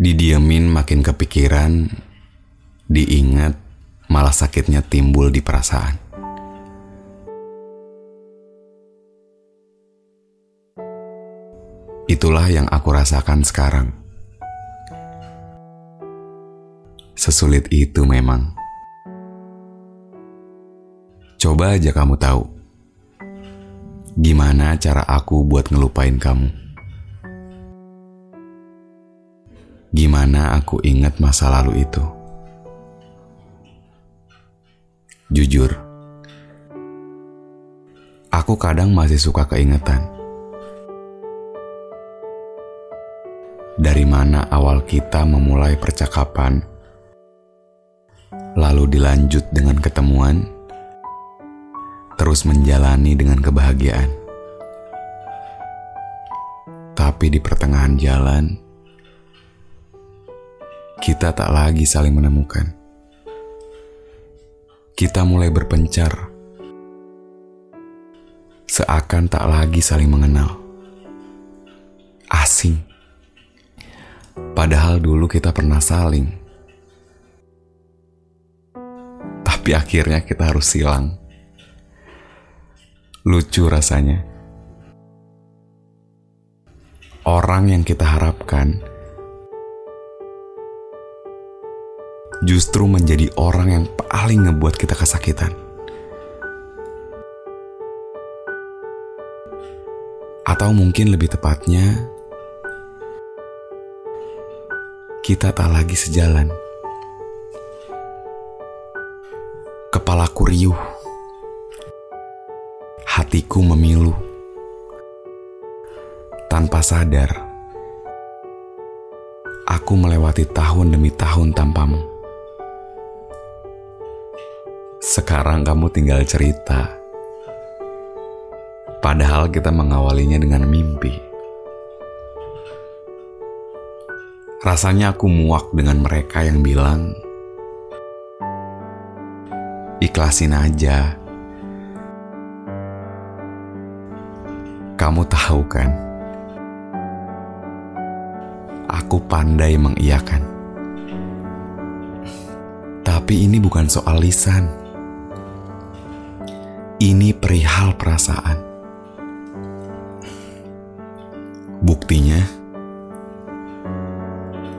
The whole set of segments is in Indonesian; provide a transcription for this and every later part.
Didiemin makin kepikiran, diingat malah sakitnya timbul di perasaan. Itulah yang aku rasakan sekarang. Sesulit itu memang. Coba aja kamu tahu. Gimana cara aku buat ngelupain kamu? Gimana aku ingat masa lalu itu? Jujur, aku kadang masih suka keingetan. Dari mana awal kita memulai percakapan, lalu dilanjut dengan ketemuan, terus menjalani dengan kebahagiaan. Tapi di pertengahan jalan, kita tak lagi saling menemukan. Kita mulai berpencar, seakan tak lagi saling mengenal. Asing, padahal dulu kita pernah saling, tapi akhirnya kita harus silang. Lucu rasanya. Orang yang kita harapkan justru menjadi orang yang paling ngebuat kita kesakitan. Atau mungkin lebih tepatnya, kita tak lagi sejalan. Kepalaku riuh, hatiku memilu. Tanpa sadar, aku melewati tahun demi tahun tanpamu. Sekarang kamu tinggal cerita. Padahal kita mengawalinya dengan mimpi. Rasanya aku muak dengan mereka yang bilang, ikhlasin aja. Kamu tahu kan, aku pandai mengiyakan. Tapi ini bukan soal lisan. Ini perihal perasaan. Buktinya,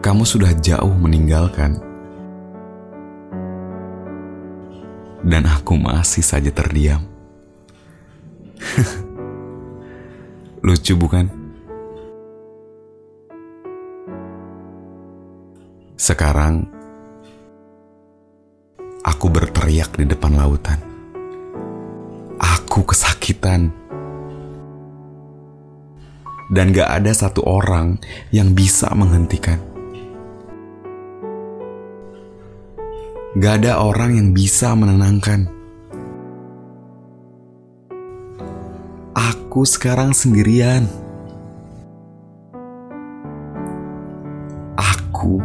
kamu sudah jauh meninggalkan, dan aku masih saja terdiam. Lucu, bukan? Sekarang, aku berteriak di depan lautan. Aku kesakitan. Dan gak ada satu orang yang bisa menghentikan. Gak ada orang yang bisa menenangkan. Aku sekarang sendirian. Aku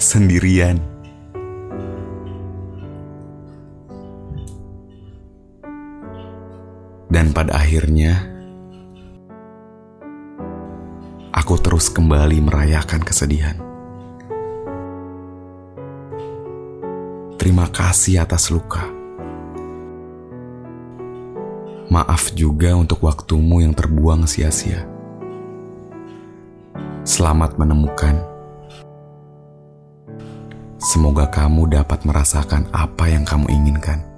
sendirian. Pada akhirnya, aku terus kembali merayakan kesedihan. Terima kasih atas luka. Maaf juga untuk waktumu yang terbuang sia-sia. Selamat menemukan. Semoga kamu dapat merasakan apa yang kamu inginkan.